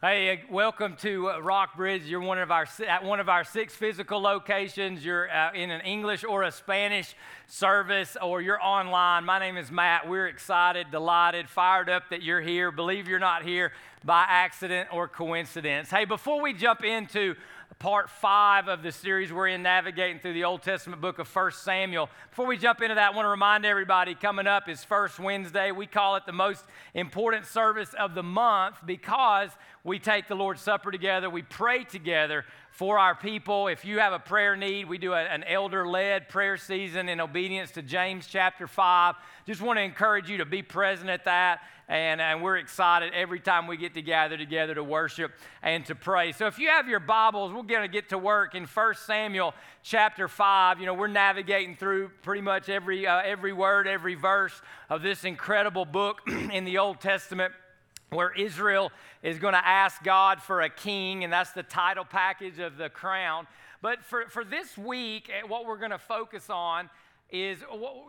Hey, uh, welcome to uh, Rockbridge. You're one of our at one of our six physical locations. You're uh, in an English or a Spanish service, or you're online. My name is Matt. We're excited, delighted, fired up that you're here. Believe you're not here by accident or coincidence. Hey, before we jump into part five of the series we're in navigating through the Old Testament book of 1 Samuel. Before we jump into that, I want to remind everybody coming up is First Wednesday. We call it the most important service of the month because we take the Lord's Supper together, we pray together for our people. If you have a prayer need, we do a, an elder led prayer season in obedience to James chapter 5. Just want to encourage you to be present at that and, and we're excited every time we get to gather together to worship and to pray. So if you have your Bibles, we're going to get to work in 1 Samuel chapter 5. You know, we're navigating through pretty much every, uh, every word, every verse of this incredible book in the Old Testament where Israel is going to ask God for a king, and that's the title package of the crown. But for, for this week, eh, what we're going to focus on is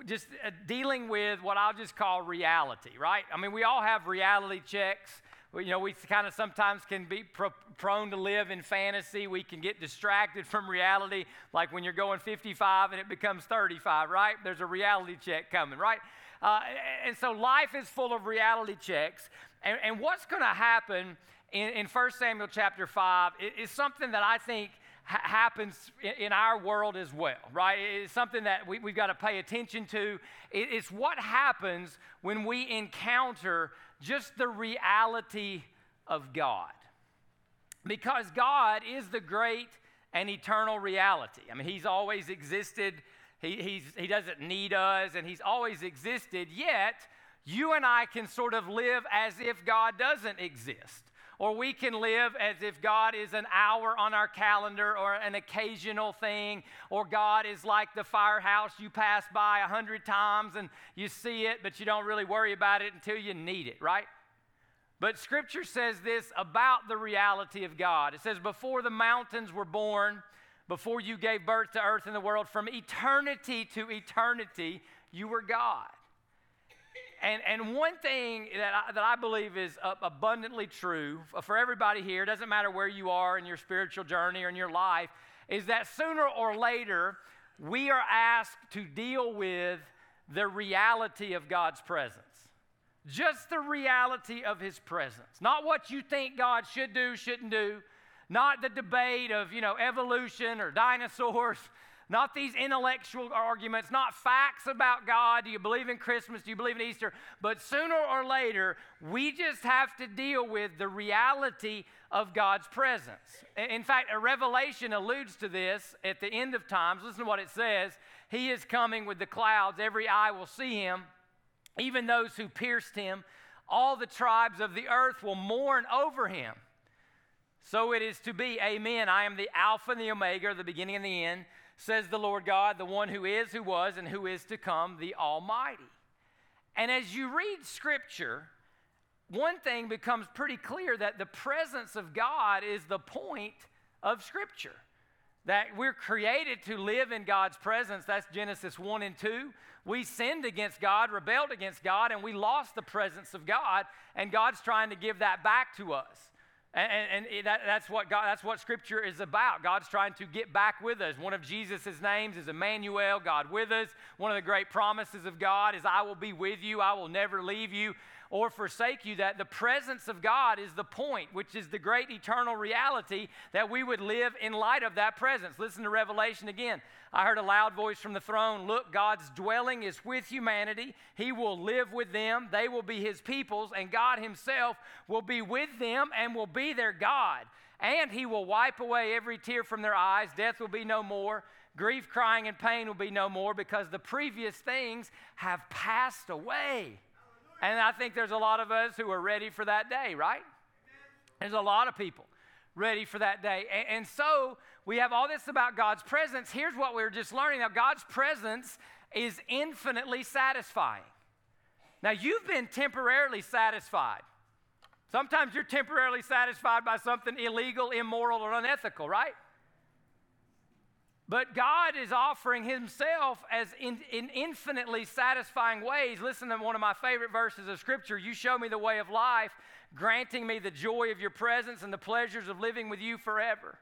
just uh, dealing with what I'll just call reality, right? I mean, we all have reality checks. You know, we kind of sometimes can be pro- prone to live in fantasy. We can get distracted from reality, like when you're going 55 and it becomes 35, right? There's a reality check coming, right? Uh, and so life is full of reality checks. And, and what's going to happen in, in 1 Samuel chapter 5 is something that I think ha- happens in, our world as well, right? It's something that we, we've got to pay attention to. It, it's what happens when we encounter just the reality of God. Because God is the great and eternal reality. I mean, He's always existed, he, He doesn't need us, and He's always existed, yet, you and I can sort of live as if God doesn't exist. Or we can live as if God is an hour on our calendar or an occasional thing, or God is like the firehouse you pass by a hundred times and you see it, but you don't really worry about it until you need it, right? But Scripture says this about the reality of God. It says, Before the mountains were born, before you gave birth to earth and the world, from eternity to eternity, you were God. And, and one thing that I, that I believe is uh, abundantly true uh, for everybody here, doesn't matter where you are in your spiritual journey or in your life, is that sooner or later we are asked to deal with the reality of God's presence. Just the reality of His presence. Not what you think God should do, shouldn't do. Not the debate of, you know, evolution or dinosaurs not these intellectual arguments, not facts about God. Do you believe in Christmas? Do you believe in Easter? But sooner or later, we just have to deal with the reality of God's presence. In fact, a revelation alludes to this at the end of times. Listen to what it says He is coming with the clouds, every eye will see him, even those who pierced him. All the tribes of the earth will mourn over him. So it is to be. Amen. I am the Alpha and the Omega, the beginning and the end says the Lord God, the one who is, who was, and who is to come, the Almighty. And as you read Scripture, one thing becomes pretty clear that the presence of God is the point of Scripture. That we're created to live in God's presence. That's Genesis 1 and 2. We sinned against God, rebelled against God, and we lost the presence of God, and God's trying to give that back to us. And, and that, that's, what God, that's what Scripture is about. God's trying to get back with us. One of Jesus' names is Emmanuel, God with us. One of the great promises of God is, I will be with you, I will never leave you or forsake you, that the presence of God is the point, which is the great eternal reality that we would live in light of that presence. Listen to Revelation again. I heard a loud voice from the throne Look, God's dwelling is with humanity. He will live with them, they will be his peoples, and God himself will be with them and will be their God. And he will wipe away every tear from their eyes. Death will be no more. Grief, crying, and pain will be no more because the previous things have passed away. And I think there's a lot of us who are ready for that day, right? There's a lot of people ready for that day. And, and so we have all this about God's presence. Here's what we are just learning now God's presence is infinitely satisfying. Now, you've been temporarily satisfied. Sometimes you're temporarily satisfied by something illegal, immoral, or unethical, right? But God is offering Himself as in, in, infinitely satisfying ways. Listen to one of my favorite verses of Scripture. You show me the way of life. granting me the joy of your presence and the pleasures of living with you forever.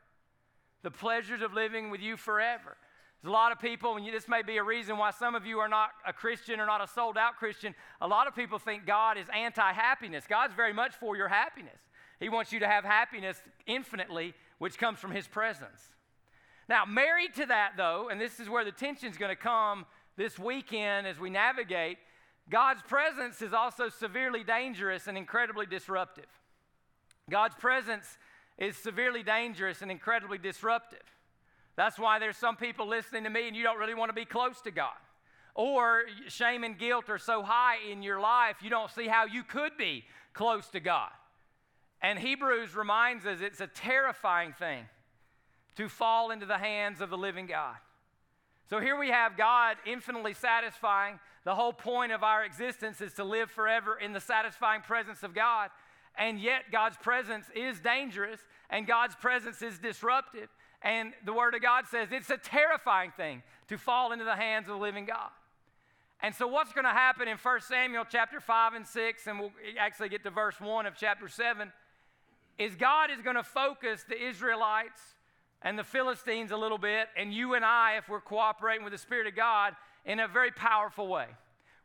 The pleasures of living with you forever. There's a lot of people, and this may be a reason why some of you are not a Christian or not a sold out Christian. A lot of people think God is anti happiness. God's very much for your happiness. He wants you to have happiness infinitely, which comes from His presence. Now, married to that, though, and this is where the tension is going to come this weekend as we navigate, God's presence is also severely dangerous and incredibly disruptive. God's presence is severely dangerous and incredibly disruptive. That's why there's some people listening to me and you don't really want to be close to God. Or shame and guilt are so high in your life, you don't see how you could be close to God. And Hebrews reminds us it's a terrifying thing to fall into the hands of the living God. So here we have God infinitely satisfying. The whole point of our existence is to live forever in the satisfying presence of God. And yet, God's presence is dangerous and God's presence is disruptive. And the Word of God says it's a terrifying thing to fall into the hands of the living God. And so, what's going to happen in 1 Samuel chapter 5 and 6, and we'll actually get to verse 1 of chapter 7, is God is going to focus the Israelites and the Philistines a little bit, and you and I, if we're cooperating with the Spirit of God, in a very powerful way.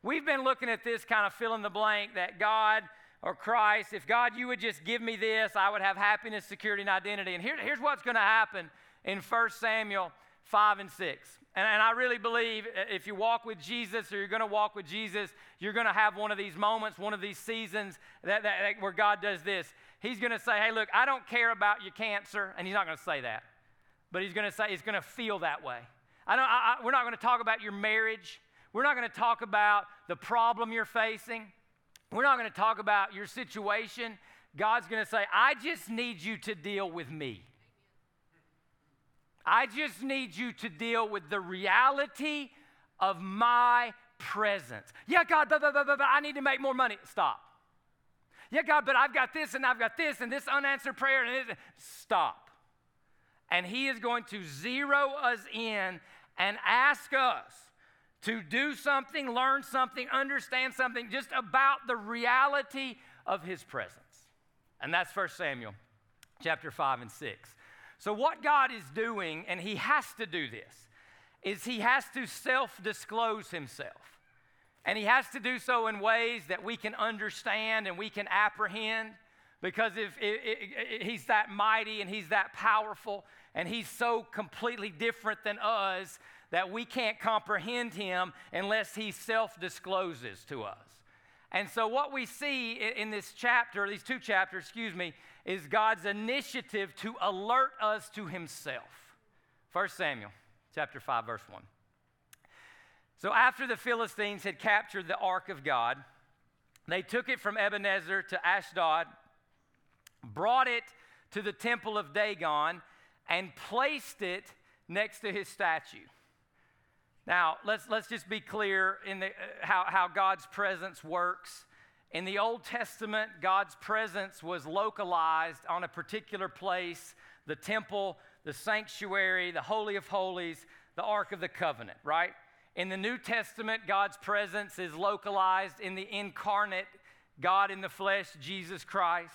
We've been looking at this kind of fill in the blank that God or Christ, if God, you would just give me this, I would have happiness, security, and identity. And here, here's what's going to happen in 1 Samuel 5 and 6. And, and, I really believe if you walk with Jesus or you're going to walk with Jesus, you're going to have one of these moments, one of these seasons that, that, that where God does this. He's going to say, Hey, look, I don't care about your cancer. And he's not going to say that, but he's going to say, He's going to feel that way. I don't, I, I, we're not going to talk about your marriage. We're not going to talk about the problem you're facing. We're not going to talk about your situation. God's going to say, I just need you to deal with me. I just need you to deal with the reality of my presence. Yeah, God, but, but, but, but I need to make more money. Stop. Yeah, God, but I've got this and I've got this and this unanswered prayer and this. Stop. And He is going to zero us in and ask us to do something, learn something, understand something just about the reality of his presence. And that's 1 Samuel chapter 5 and 6. So, what God is doing, and he has to do this, is he has to self disclose himself. And he has to do so in ways that we can understand and we can apprehend. Because if, if, if, he's that mighty and he's that powerful and he's so completely different than us that we can't comprehend him unless he self discloses to us. And so, what we see in this chapter, these two chapters, excuse me, is God's initiative to alert us to himself. 1 Samuel chapter 5, verse 1. So, after the Philistines had captured the ark of God, they took it from Ebenezer to Ashdod, brought it to the temple of Dagon, and placed it next to his statue. Now, let's, let's just be clear in the, uh, how, how God's presence works. In the Old Testament, God's presence was localized on a particular place the temple, the sanctuary, the Holy of Holies, the Ark of the Covenant, right? In the New Testament, God's presence is localized in the incarnate God in the flesh, Jesus Christ.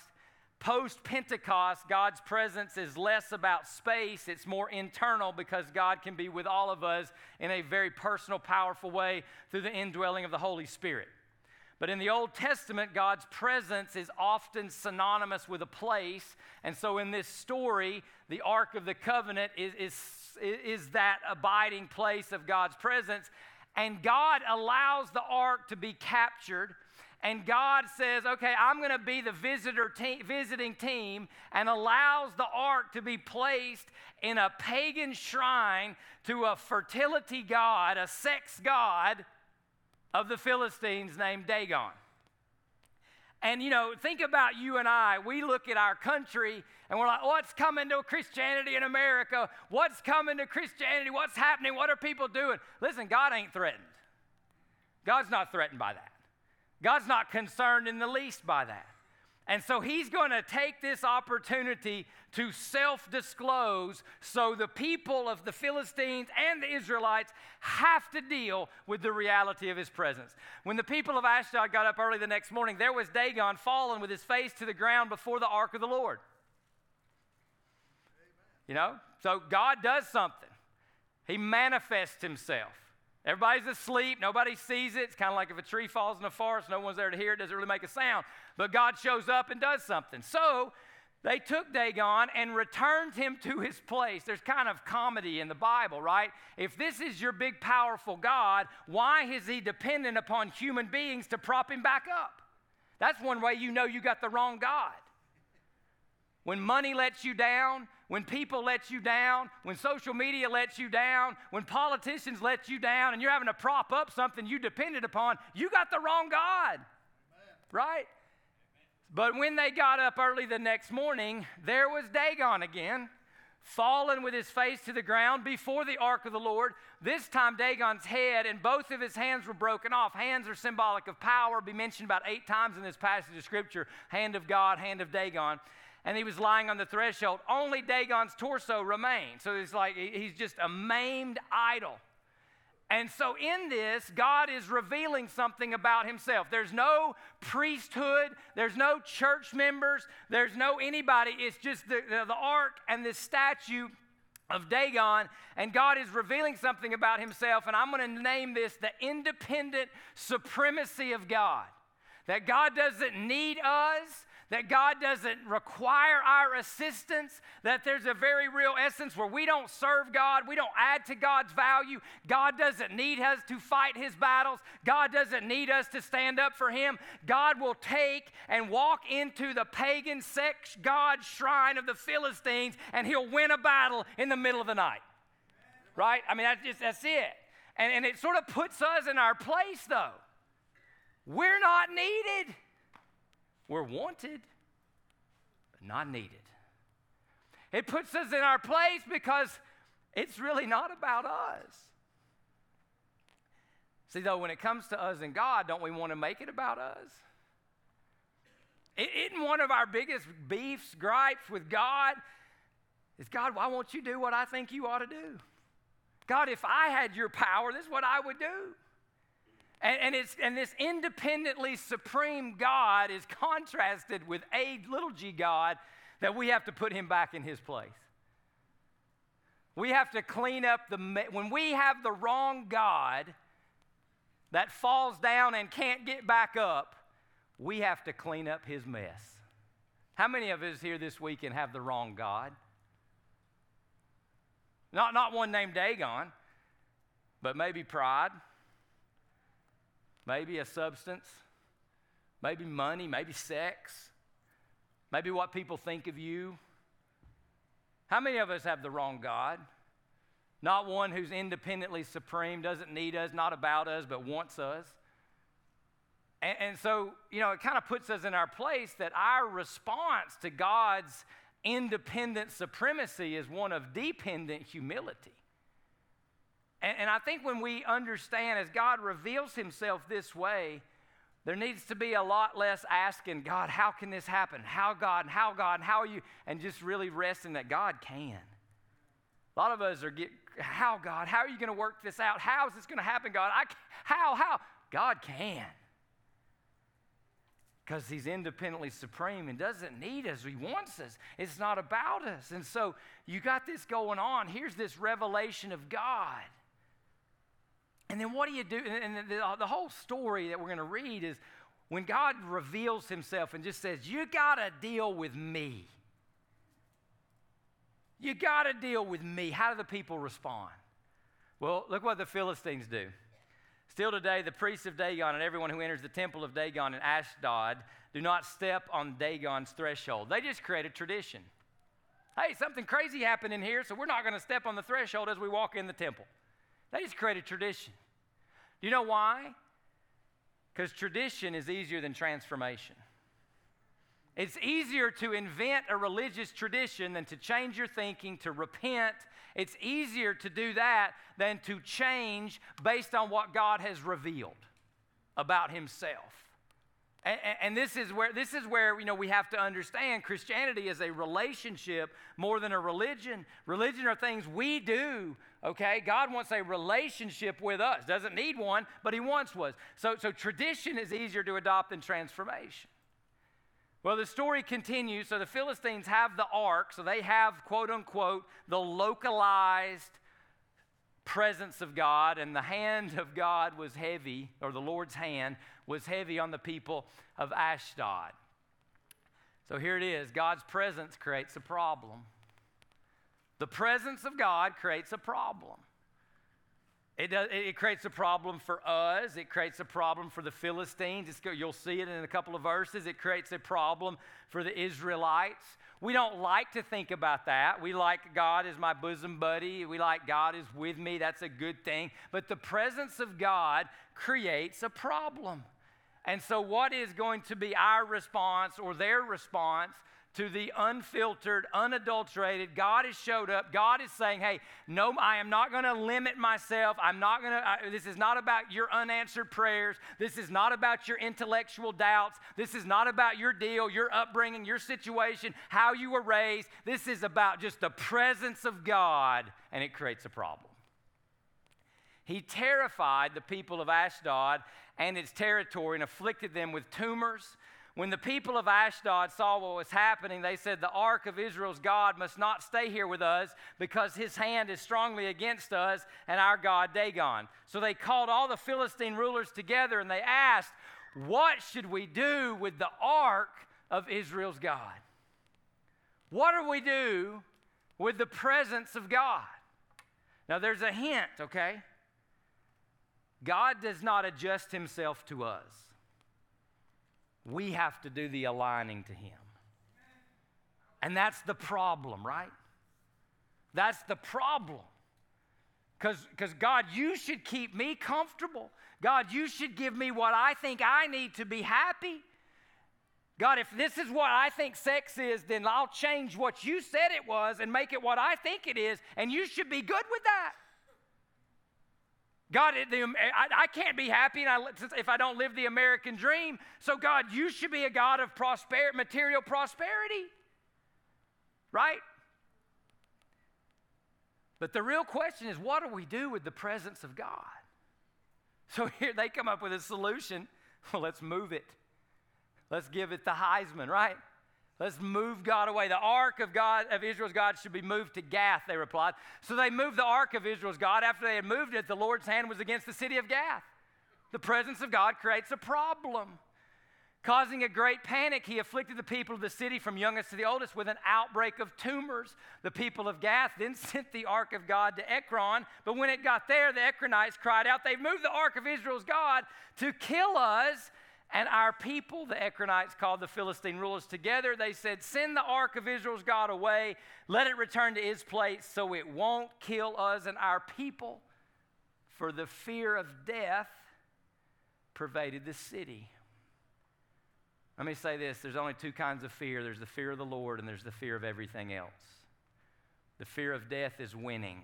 Post Pentecost, God's presence is less about space, it's more internal because God can be with all of us in a very personal, powerful way through the indwelling of the Holy Spirit. But in the Old Testament, God's presence is often synonymous with a place. And so in this story, the Ark of the Covenant is, is, is that abiding place of God's presence. And God allows the ark to be captured and God says, okay, I'm going to be the visitor te- visiting team and allows the ark to be placed in a pagan shrine to a fertility god, a sex god of the Philistines named Dagon. And you know, think about you and I. We look at our country and we're like, what's coming to Christianity in America? What's coming to Christianity? What's happening? What are people doing? Listen, God ain't threatened. God's not threatened by that. God's not concerned in the least by that. And so he's going to take this opportunity to self disclose so the people of the Philistines and the Israelites have to deal with the reality of his presence. When the people of Ashdod got up early the next morning, there was Dagon fallen with his face to the ground before the ark of the Lord. You know? So God does something, He manifests Himself. Everybody's asleep. Nobody sees it. It's kind of like if a tree falls in a forest, no one's there to hear it. Doesn't really make a sound. But God shows up and does something. So they took Dagon and returned him to his place. There's kind of comedy in the Bible, right? If this is your big, powerful God, why is he dependent upon human beings to prop him back up? That's one way you know you got the wrong God. When money lets you down, when people let you down, when social media lets you down, when politicians let you down, and you're having to prop up something you depended upon, you got the wrong God. Amen. Right? But when they got up early the next morning, there was Dagon again, fallen with his face to the ground before the ark of the Lord. This time, Dagon's head and both of his hands were broken off. Hands are symbolic of power, be mentioned about eight times in this passage of Scripture hand of God, hand of Dagon and he was lying on the threshold. Only Dagon's torso remained. So it's like he's just a maimed idol. And so, in this, God is revealing something about himself. There's no priesthood, there's no church members, there's no anybody. It's just the, the, the ark and this statue of Dagon, and God is revealing something about himself. And I'm going to name this the independent supremacy of God. That God doesn't need us, that God doesn't require our assistance, that there's a very real essence where we don't serve God, we don't add to God's value. God doesn't need us to fight his battles, God doesn't need us to stand up for him. God will take and walk into the pagan sex god shrine of the Philistines and he'll win a battle in the middle of the night. Right? I mean, that's, just, that's it. And, and it sort of puts us in our place, though. We're not needed. We're wanted, but not needed. It puts us in our place because it's really not about us. See, though, when it comes to us and God, don't we want to make it about us? Isn't one of our biggest beefs, gripes with God is God, why won't you do what I think you ought to do? God, if I had your power, this is what I would do. And, and, it's, and this independently supreme God is contrasted with a little g God that we have to put him back in his place. We have to clean up the, when we have the wrong God that falls down and can't get back up, we have to clean up his mess. How many of us here this weekend have the wrong God? Not, not one named Dagon, but maybe pride maybe a substance, maybe money, maybe sex, maybe what people think of you. How many of us have the wrong God? Not one who's independently supreme, doesn't need us, not about us, but wants us. And, and so, you know, it kind of puts us in our place that our response to God's independent supremacy is one of dependent humility. And, and I think when we understand, as God reveals Himself this way, there needs to be a lot less asking, God, how can this happen? How, God? How, God? How are you? And just really resting that God can. A lot of us are get, how, God? How are you going to work this out? How is this going to happen, God? I, how, how? God can. Because he's independently supreme and doesn't need us. He wants us. It's not about us. And so you got this going on. Here's this revelation of God. And then what do you do? And the, the whole story that we're going to read is when God reveals himself and just says, You got to deal with me. You got to deal with me. How do the people respond? Well, look what the Philistines do. Still today, the priests of Dagon and everyone who enters the temple of Dagon in Ashdod do not step on Dagon's threshold. They just create a tradition. Hey, something crazy happened in here, so we're not going to step on the threshold as we walk in the temple. They just created tradition. Do you know why? Because tradition is easier than transformation. It's easier to invent a religious tradition than to change your thinking, to repent. It's easier to do that than to change based on what God has revealed about Himself. And, and, this is where this is where you know we have to understand Christianity is a relationship more than a religion. Religion are things we do. Okay, God wants a relationship with us. Doesn't need one, but He wants one. So, so tradition is easier to adopt than transformation. Well, the story continues. So the Philistines have the ark, so they have quote unquote the localized presence of God, and the hand of God was heavy, or the Lord's hand was heavy on the people of Ashdod. So here it is God's presence creates a problem. The presence of God creates a problem. It, does, it creates a problem for us. It creates a problem for the Philistines. Go, you'll see it in a couple of verses. It creates a problem for the Israelites. We don't like to think about that. We like God as my bosom buddy. We like God is with me. That's a good thing. But the presence of God creates a problem. And so, what is going to be our response or their response to the unfiltered, unadulterated. God has showed up. God is saying, hey, no, I am not going to limit myself. I'm not going to, this is not about your unanswered prayers. This is not about your intellectual doubts. This is not about your deal, your upbringing, your situation, how you were raised. This is about just the presence of God, and it creates a problem. He terrified the people of Ashdod and its territory and afflicted them with tumors when the people of Ashdod saw what was happening, they said, The ark of Israel's God must not stay here with us because his hand is strongly against us and our God Dagon. So they called all the Philistine rulers together and they asked, What should we do with the ark of Israel's God? What do we do with the presence of God? Now there's a hint, okay? God does not adjust himself to us. We have to do the aligning to Him. And that's the problem, right? That's the problem. Because, God, you should keep me comfortable. God, you should give me what I think I need to be happy. God, if this is what I think sex is, then I'll change what you said it was and make it what I think it is, and you should be good with that. God, I, can't be happy if I don't live the American dream. So, God, you should be a God of prosperity, material prosperity. Right? But the real question is what do we do with the presence of God? So here they come up with a solution. Well, let's move it. Let's give it the Heisman, right? Let's move God away. The ark of God of Israel's God should be moved to Gath, they replied. So they moved the ark of Israel's God. After they had moved it, the Lord's hand was against the city of Gath. The presence of God creates a problem. Causing a great panic, he afflicted the people of the city from youngest to the oldest with an outbreak of tumors. The people of Gath then sent the ark of God to Ekron, but when it got there, the Ekronites cried out, They've moved the ark of Israel's God to kill us and our people, the Ekronites called the Philistine rulers together. They said, Send the ark of Israel's God away. Let it return to its place so it won't kill us and our people. For the fear of death pervaded the city. Let me say this there's only two kinds of fear there's the fear of the Lord, and there's the fear of everything else. The fear of death is winning,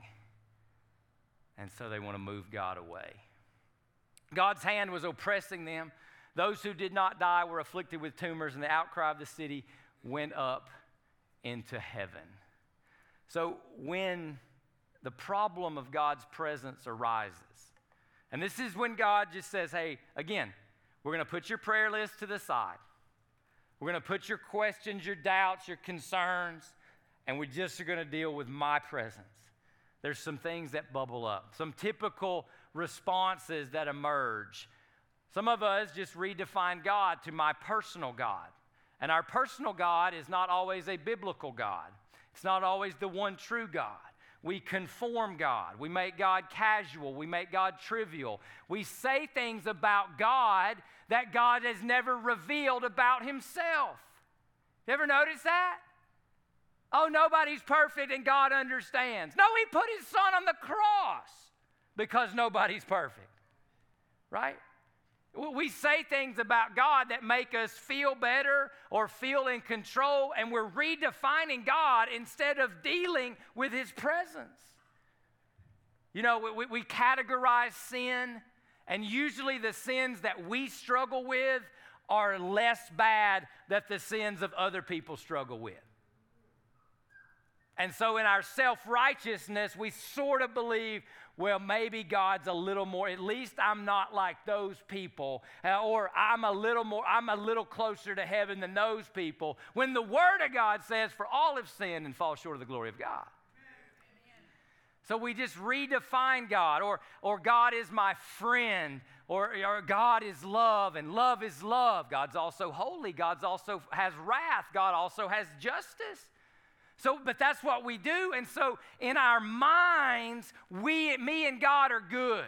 and so they want to move God away. God's hand was oppressing them. Those who did not die were afflicted with tumors, and the outcry of the city went up into heaven. So, when the problem of God's presence arises, and this is when God just says, hey, again, we're going to put your prayer list to the side. We're going to put your questions, your doubts, your concerns, and we just are going to deal with my presence. There's some things that bubble up, some typical responses that emerge some of us just redefine God to my personal God. And our personal God is not always a biblical God, it's not always the one true God. We conform God. We make God casual. We make God trivial. We say things about God that God has never revealed about Himself. You ever notice that? Oh, nobody's perfect and God understands. No, He put His Son on the cross because nobody's perfect. Right? We say things about God that make us feel better or feel in control, and we're redefining God instead of dealing with His presence. You know, we, we categorize sin, and usually the sins that we struggle with are less bad than the sins of other people struggle with. And so, in our self righteousness, we sort of believe, well, maybe God's a little more, at least I'm not like those people, uh, or I'm a little more, I'm a little closer to heaven than those people. When the Word of God says, for all have sinned and fall short of the glory of God. So we just redefine God, or, or God is my friend, or, or God is love, and love is love. God's also holy. God's also has wrath. God also has justice. So, but that's what we do. And so in our minds, we, me and God are good.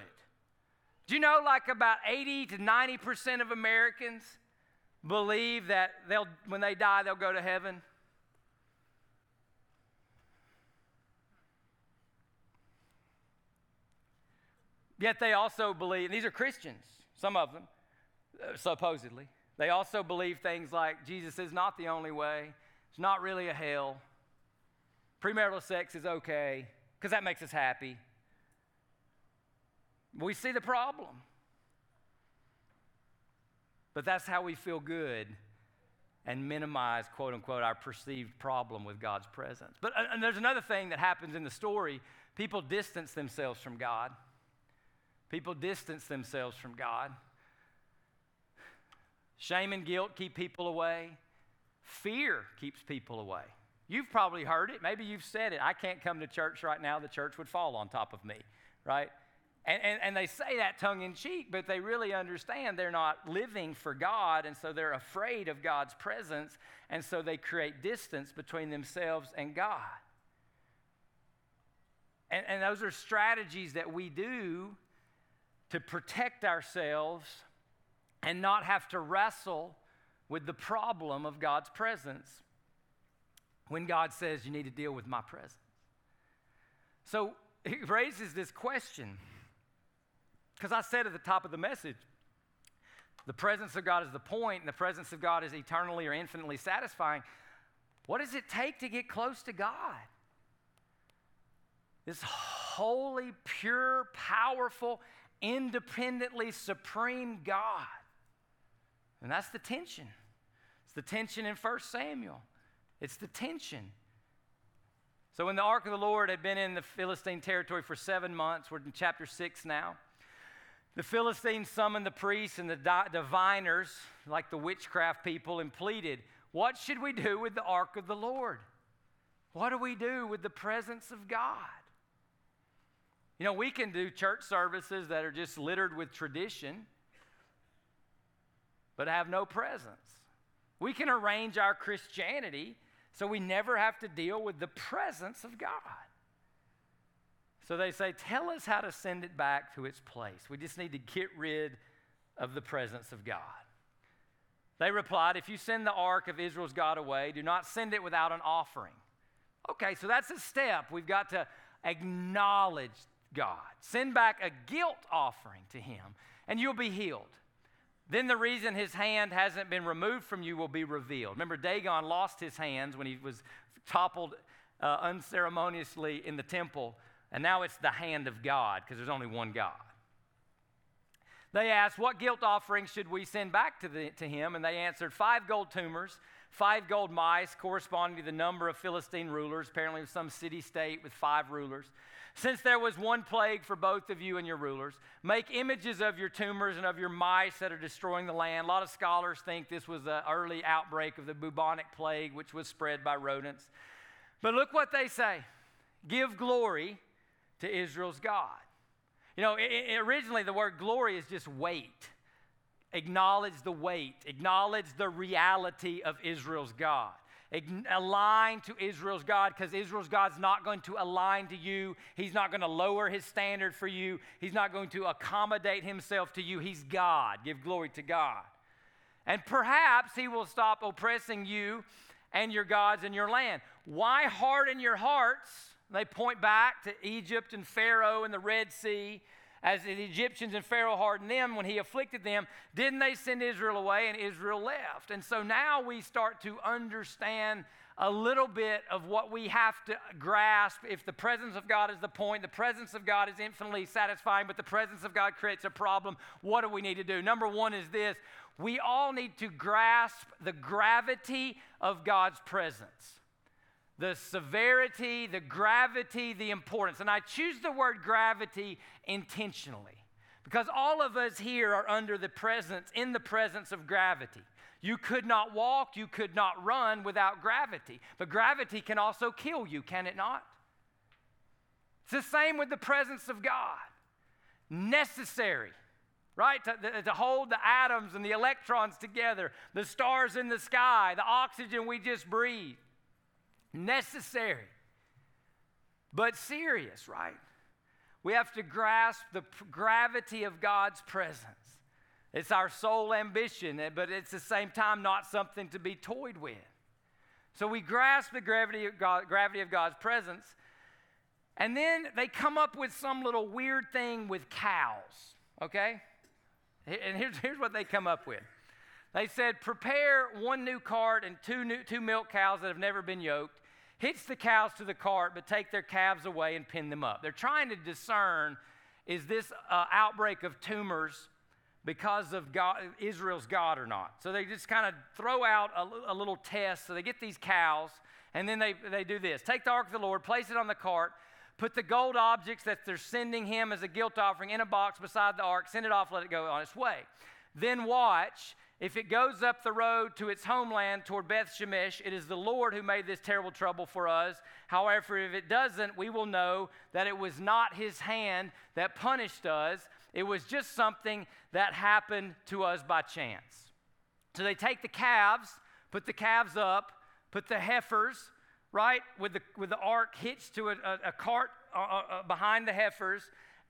Do you know like about 80 to 90% of Americans believe that they'll, when they die, they'll go to heaven? Yet they also believe, and these are Christians, some of them, uh, supposedly. They also believe things like Jesus is not the only way, it's not really a hell. Premarital sex is okay because that makes us happy. We see the problem. But that's how we feel good and minimize, quote unquote, our perceived problem with God's presence. But uh, and there's another thing that happens in the story people distance themselves from God. People distance themselves from God. Shame and guilt keep people away. Fear keeps people away. You've probably heard it. Maybe you've said it. I can't come to church right now. The church would fall on top of me, right? And, and, and they say that tongue in cheek, but they really understand they're not living for God, and so they're afraid of God's presence, and so they create distance between themselves and God. And, and those are strategies that we do to protect ourselves and not have to wrestle with the problem of God's presence when God says you need to deal with my presence. So it raises this question because I said at the top of the message, the presence of God is the point, and the presence of God is eternally or infinitely satisfying. What does it take to get close to God? This holy, pure, powerful, independently supreme God. And that's the tension. It's the tension in 1 Samuel. It's the tension. So when the ark of the Lord had been in the Philistine territory for seven months, we're in chapter 6 now. The Philistines summoned the priests and the diviners, like the witchcraft people, and pleaded, What should we do with the ark of the Lord? What do we do with the presence of God? You know, we can do church services that are just littered with tradition, but have no presence. We can arrange our Christianity so we never have to deal with the presence of God. So they say, Tell us how to send it back to its place. We just need to get rid of the presence of God. They replied, If you send the ark of Israel's God away, do not send it without an offering. Okay, so that's a step. We've got to acknowledge God. Send back a guilt offering to Him, and you'll be healed. Then the reason his hand hasn't been removed from you will be revealed. Remember, Dagon lost his hands when he was toppled uh, unceremoniously in the temple, and now it's the hand of God because there's only one God. They asked, What guilt offering should we send back to, the, to him? And they answered, Five gold tumors, five gold mice, corresponding to the number of Philistine rulers, apparently some city state with five rulers. Since there was one plague for both of you and your rulers, make images of your tumors and of your mice that are destroying the land. A lot of scholars think this was an early outbreak of the bubonic plague, which was spread by rodents. But look what they say give glory to Israel's God. You know, it, it, originally the word glory is just weight. Acknowledge the weight, acknowledge the reality of Israel's God align to Israel's God because Israel's God's not going to align to you. He's not going to lower his standard for you. He's not going to accommodate himself to you. He's God. Give glory to God. And perhaps he will stop oppressing you and your gods and your land. Why harden your hearts? They point back to Egypt and Pharaoh and the Red Sea as the Egyptians and Pharaoh hardened them when he afflicted them, didn't they send Israel away and Israel left? And so now we start to understand a little bit of what we have to grasp. If the presence of God is the point, the presence of God is infinitely satisfying, but the presence of God creates a problem, what do we need to do? Number one is this we all need to grasp the gravity of God's presence. The severity, the gravity, the importance. And I choose the word gravity intentionally because all of us here are under the presence, in the presence of gravity. You could not walk, you could not run without gravity. But gravity can also kill you, can it not? It's the same with the presence of God. Necessary, right? To, to, hold the atoms and the electrons together, the stars in the sky, the oxygen we just breathe. Necessary, but serious, right? We have to grasp the gravity of God's presence. It's our sole ambition, eh, but it's the same time not something to be toyed with. So we grasp the gravity of, God, gravity of God's presence, and then they come up with some little weird thing with cows, okay? And here's, here's what they come up with. They said, prepare one new cart and two, new, two milk cows that have never been yoked. Hitch the cows to the cart, but take their calves away and pin them up. They're trying to discern is this uh, outbreak of tumors because of God, Israel's God or not. So they just kind of throw out a, a, little test. So they get these cows, and then they, they do this take the ark of the Lord, place it on the cart, put the gold objects that they're sending him as a guilt offering in a box beside the ark, send it off, let it go on its way. Then watch. If it goes up the road to its homeland toward Beth Shemesh, it is the Lord who made this terrible trouble for us. However, if it doesn't, we will know that it was not his hand that punished us, it was just something that happened to us by chance. So they take the calves, put the calves up, put the heifers, right, with the, with the ark hitched to a, a, a cart uh, uh, uh behind the heifers,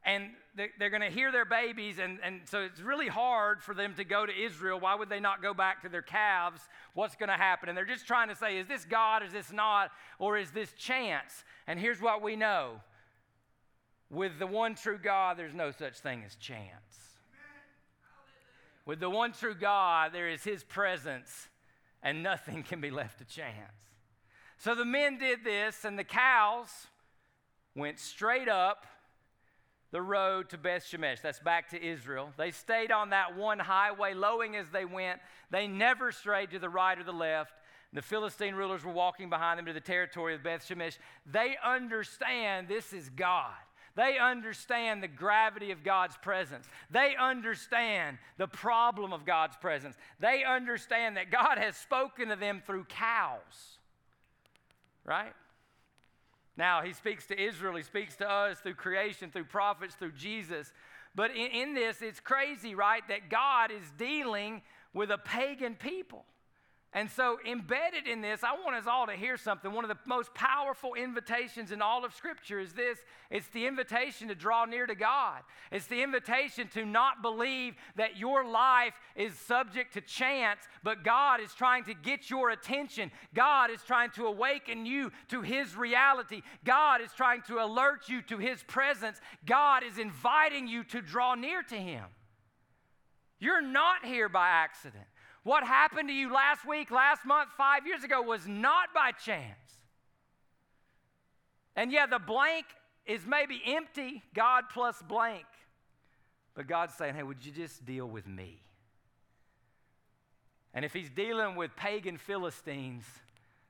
and they, they're going to hear their babies. And, and so it's really hard for them to go to Israel. Why would they not go back to their calves? What's going to happen? And they're just trying to say, is this God, is this not, or is this chance? And here's what we know with the one true God, there's no such thing as chance. With the one true God, there is His presence, and nothing can be left to chance. So the men did this, and the cows went straight up the road to Beth Shemesh. That's back to Israel. They stayed on that one highway, lowing as they went. They never strayed to the right or the left. The Philistine rulers were walking behind them to the territory of Beth Shemesh. They understand this is God. They understand the gravity of God's presence. They understand the problem of God's presence. They understand that God has spoken to them through cows. Right? Now, he speaks to Israel, he speaks to us through creation, through prophets, through Jesus. But in, in this, it's crazy, right, that God is dealing with a pagan people. And so, embedded in this, I want us all to hear something. One of the most powerful invitations in all of Scripture is this it's the invitation to draw near to God. It's the invitation to not believe that your life is subject to chance, but God is trying to get your attention. God is trying to awaken you to His reality. God is trying to alert you to His presence. God is inviting you to draw near to Him. You're not here by accident. What happened to you last week, last month, five years ago was not by chance. And yeah, the blank is maybe empty, God plus blank. But God's saying, hey, would you just deal with me? And if He's dealing with pagan Philistines,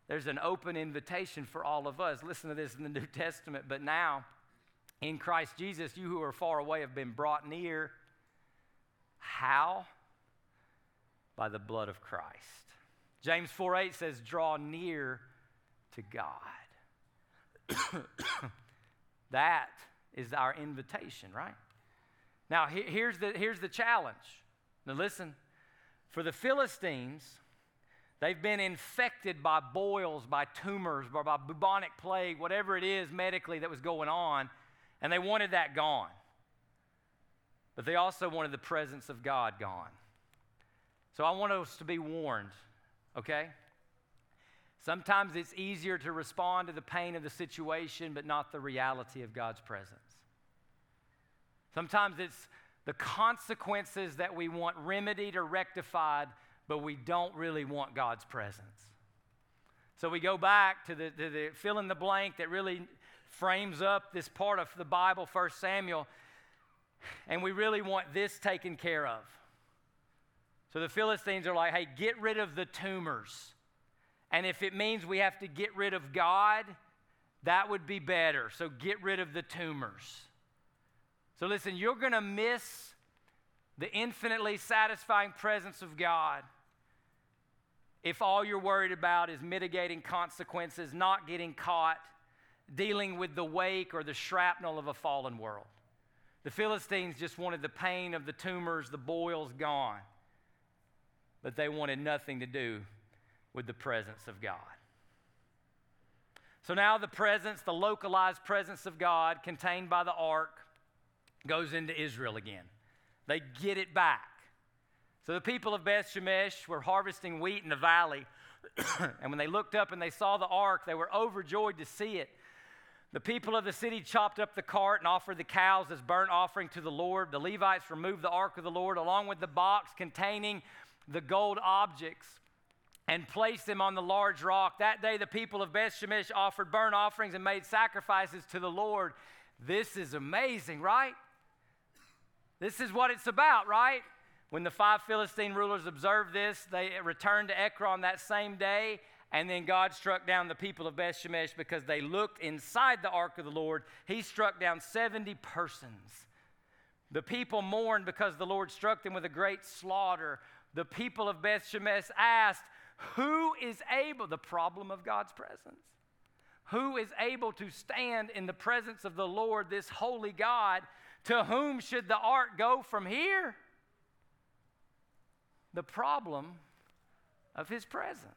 there's an open invitation for all of us. Listen to this in the New Testament. But now, in Christ Jesus, you who are far away have been brought near. How? By the blood of Christ. James 4 8 says, Draw near to God. that is our invitation, right? Now, here's the, here's the challenge. Now, listen. For the Philistines, they've been infected by boils, by tumors, by, by bubonic plague, whatever it is medically that was going on, and they wanted that gone. But they also wanted the presence of God gone. So I want us to be warned, okay? Sometimes it's easier to respond to the pain of the situation, but not the reality of God's presence. Sometimes it's the consequences that we want remedied or rectified, but we don't really want God's presence. So we go back to the, to the fill in the blank that really frames up this part of the Bible, 1 Samuel, and we really want this taken care of. So the Philistines are like, hey, get rid of the tumors. And if it means we have to get rid of God, that would be better. So get rid of the tumors. So listen, you're going to miss the infinitely satisfying presence of God if all you're worried about is mitigating consequences, not getting caught, dealing with the wake or the shrapnel of a fallen world. The Philistines just wanted the pain of the tumors, the boils gone but they wanted nothing to do with the presence of God. So now the presence, the localized presence of God contained by the ark, goes into Israel again. They get it back. So the people of Beth Shemesh were harvesting wheat in the valley. and when they looked up and they saw the ark, they were overjoyed to see it. The people of the city chopped up the cart and offered the cows as burnt offering to the Lord. The Levites removed the ark of the Lord along with the box containing the gold objects and placed them on the large rock. That day, the people of Beth Shemesh offered burnt offerings and made sacrifices to the Lord. This is amazing, right? This is what it's about, right? When the five Philistine rulers observed this, they returned to Ekron that same day, and then God struck down the people of Beth Shemesh because they looked inside the ark of the Lord. He struck down 70 persons. The people mourned because the Lord struck them with a great slaughter the people of Beth Shemesh asked, Who is able, the problem of God's presence, who is able to stand in the presence of the Lord, this holy God? To whom should the ark go from here? The problem of his presence.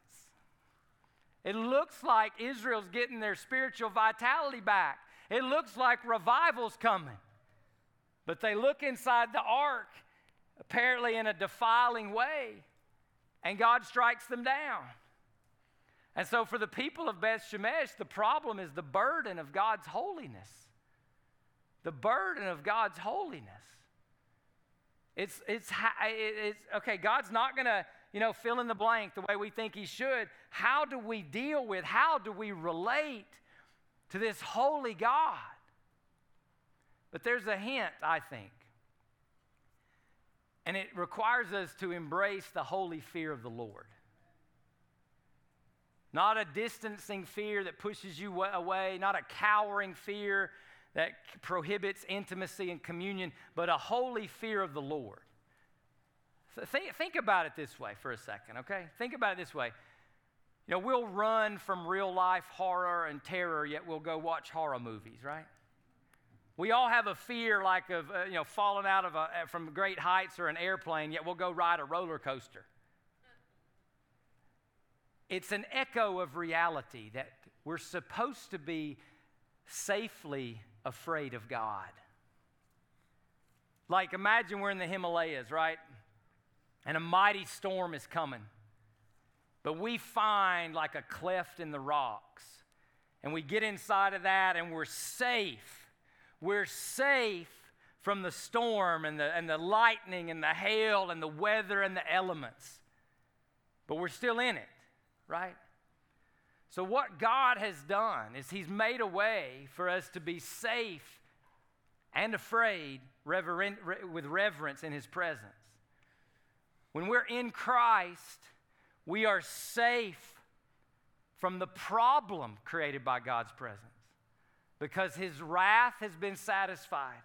It looks like Israel's getting their spiritual vitality back. It looks like revival's coming. But they look inside the ark apparently in a defiling way, and God strikes them down. And so, for the people of Beth Shemesh, the problem is the burden of God's holiness. The burden of God's holiness. It's, it's, it's okay, God's not going to, you know, fill in the blank the way we think He should. How do we deal with, how do we relate to this holy God? But there's a hint, I think. And it requires us to embrace the holy fear of the Lord. Not a distancing fear that pushes you away, not a cowering fear that prohibits intimacy and communion, but a holy fear of the Lord. So think, think about it this way for a second, okay? Think about it this way. You know, we'll run from real life horror and terror, yet we'll go watch horror movies, right? We all have a fear like of, uh, you know, falling out of a, uh, from great heights or an airplane, yet we'll go ride a roller coaster. It's an echo of reality that we're supposed to be safely afraid of God. Like, imagine we're in the Himalayas, right? And a mighty storm is coming. But we find like a cleft in the rocks. And we get inside of that and we're safe we're safe from the storm and the, and the lightning and the hail and the weather and the elements. But we're still in it, right? So, what God has done is He's made a way for us to be safe and afraid reverent, with reverence in His presence. When we're in Christ, we are safe from the problem created by God's presence because his wrath has been satisfied.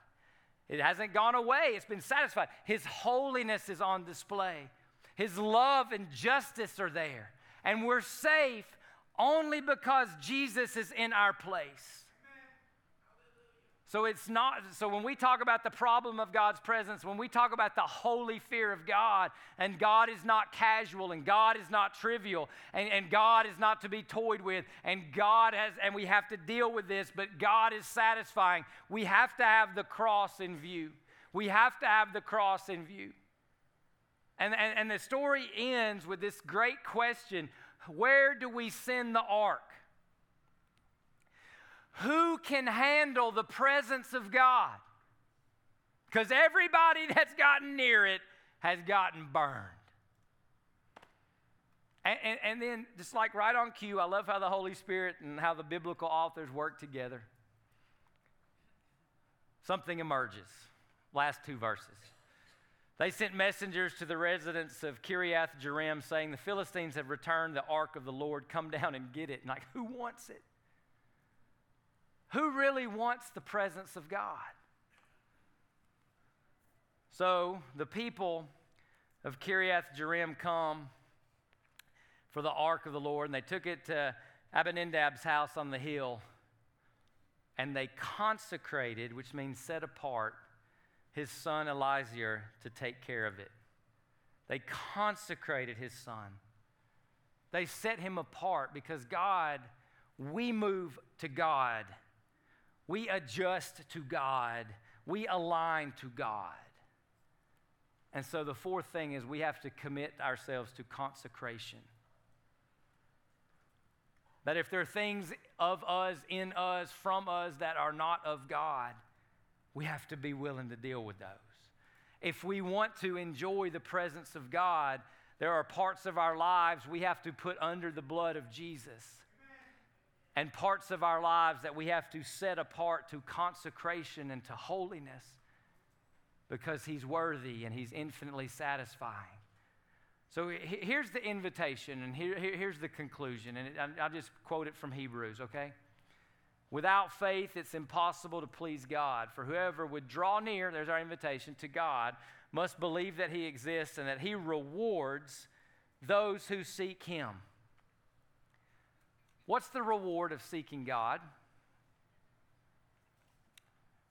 It hasn't gone away, it's been satisfied. His holiness is on display. His love and justice are there. And we're safe only because Jesus is in our place. So it's not, so when we talk about the problem of God's presence, when we talk about the holy fear of God, and God is not casual, and God is not trivial, and, and God is not to be toyed with, and God has, and we have to deal with this, but God is satisfying, we have to have the cross in view. We have to have the cross in view. And, and, and the story ends with this great question where do we send the ark? Who can handle the presence of God? Because everybody that's gotten near it has gotten burned. And, and, and then, just like right on cue, I love how the Holy Spirit and how the biblical authors work together. Something emerges. Last two verses. They sent messengers to the residents of Kiriath Jearim saying, The Philistines have returned the ark of the Lord. Come down and get it. And like, who wants it? Who really wants the presence of God? So the people of Kiriath Jearim come for the ark of the Lord, and they took it to Abinadab's house on the hill, and they consecrated, which means set apart, his son Eleazar to take care of it. They consecrated his son. They set him apart because God, we move to God. We adjust to God. We align to God. And so the fourth thing is we have to commit ourselves to consecration. That if there are things of us, in us, from us that are not of God, we have to be willing to deal with those. If we want to enjoy the presence of God, there are parts of our lives we have to put under the blood of Jesus. And parts of our lives that we have to set apart to consecration and to holiness because He's worthy and He's infinitely satisfying. So here's the invitation, and here, here's the conclusion, and I'll just quote it from Hebrews, okay? Without faith, it's impossible to please God. For whoever would draw near, there's our invitation, to God, must believe that He exists and that He rewards those who seek Him. What's the reward of seeking God?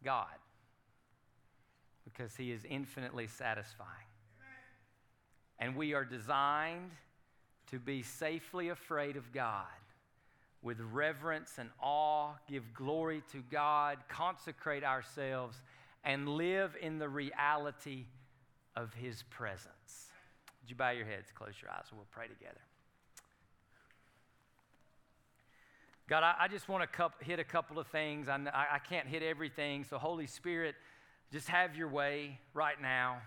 God. Because He is infinitely satisfying. And we are designed to be safely afraid of God with reverence and awe, give glory to God, consecrate ourselves, and live in the reality of His presence. Would you bow your heads, close your eyes, and we'll pray together. God, I, I just want to hit a couple of things. I, I can't hit everything, so Holy Spirit, just have your way right now.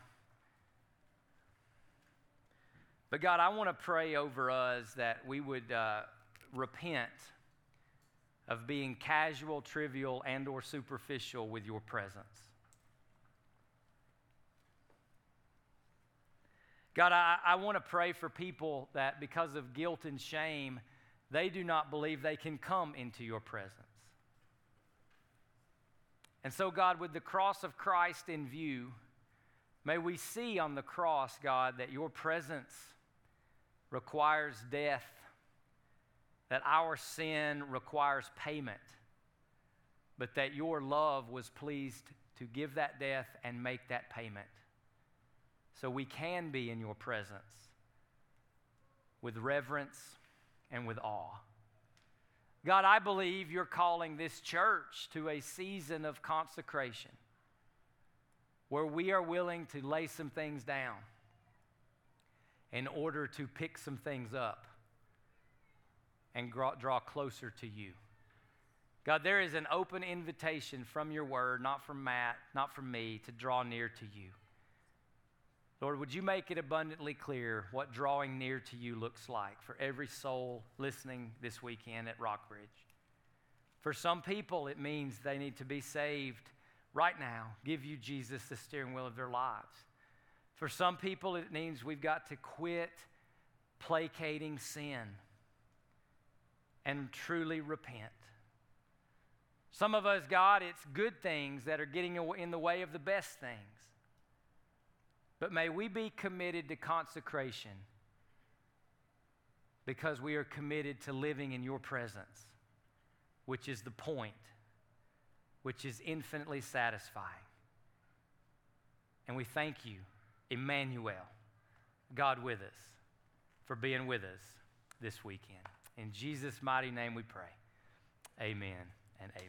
But God, I want to pray over us that we would uh, repent of being casual, trivial, and or superficial with your presence. God, I, I want to pray for people that because of guilt and shame, they do not believe they can come into your presence. And so, God, with the cross of Christ in view, may we see on the cross, God, that your presence requires death that our sin requires payment, but that your love was pleased to give that death and make that payment. So we can be in your presence with reverence and with awe. God, I believe you're calling this church to a season of consecration where we are willing to lay some things down in order to pick some things up and draw closer to you. God, there is an open invitation from your word, not from Matt, not from me, to draw near to you. Lord, would you make it abundantly clear what drawing near to you looks like for every soul listening this weekend at Rockbridge? For some people, it means they need to be saved right now, give you Jesus the steering wheel of their lives. For some people, it means we've got to quit placating sin and truly repent. Some of us, God, it's good things that are getting in the way of the best things. But may we be committed to consecration because we are committed to living in your presence, which is the point, which is infinitely satisfying. And we thank you, Emmanuel, God with us, for being with us this weekend. In Jesus' mighty name we pray. Amen and amen.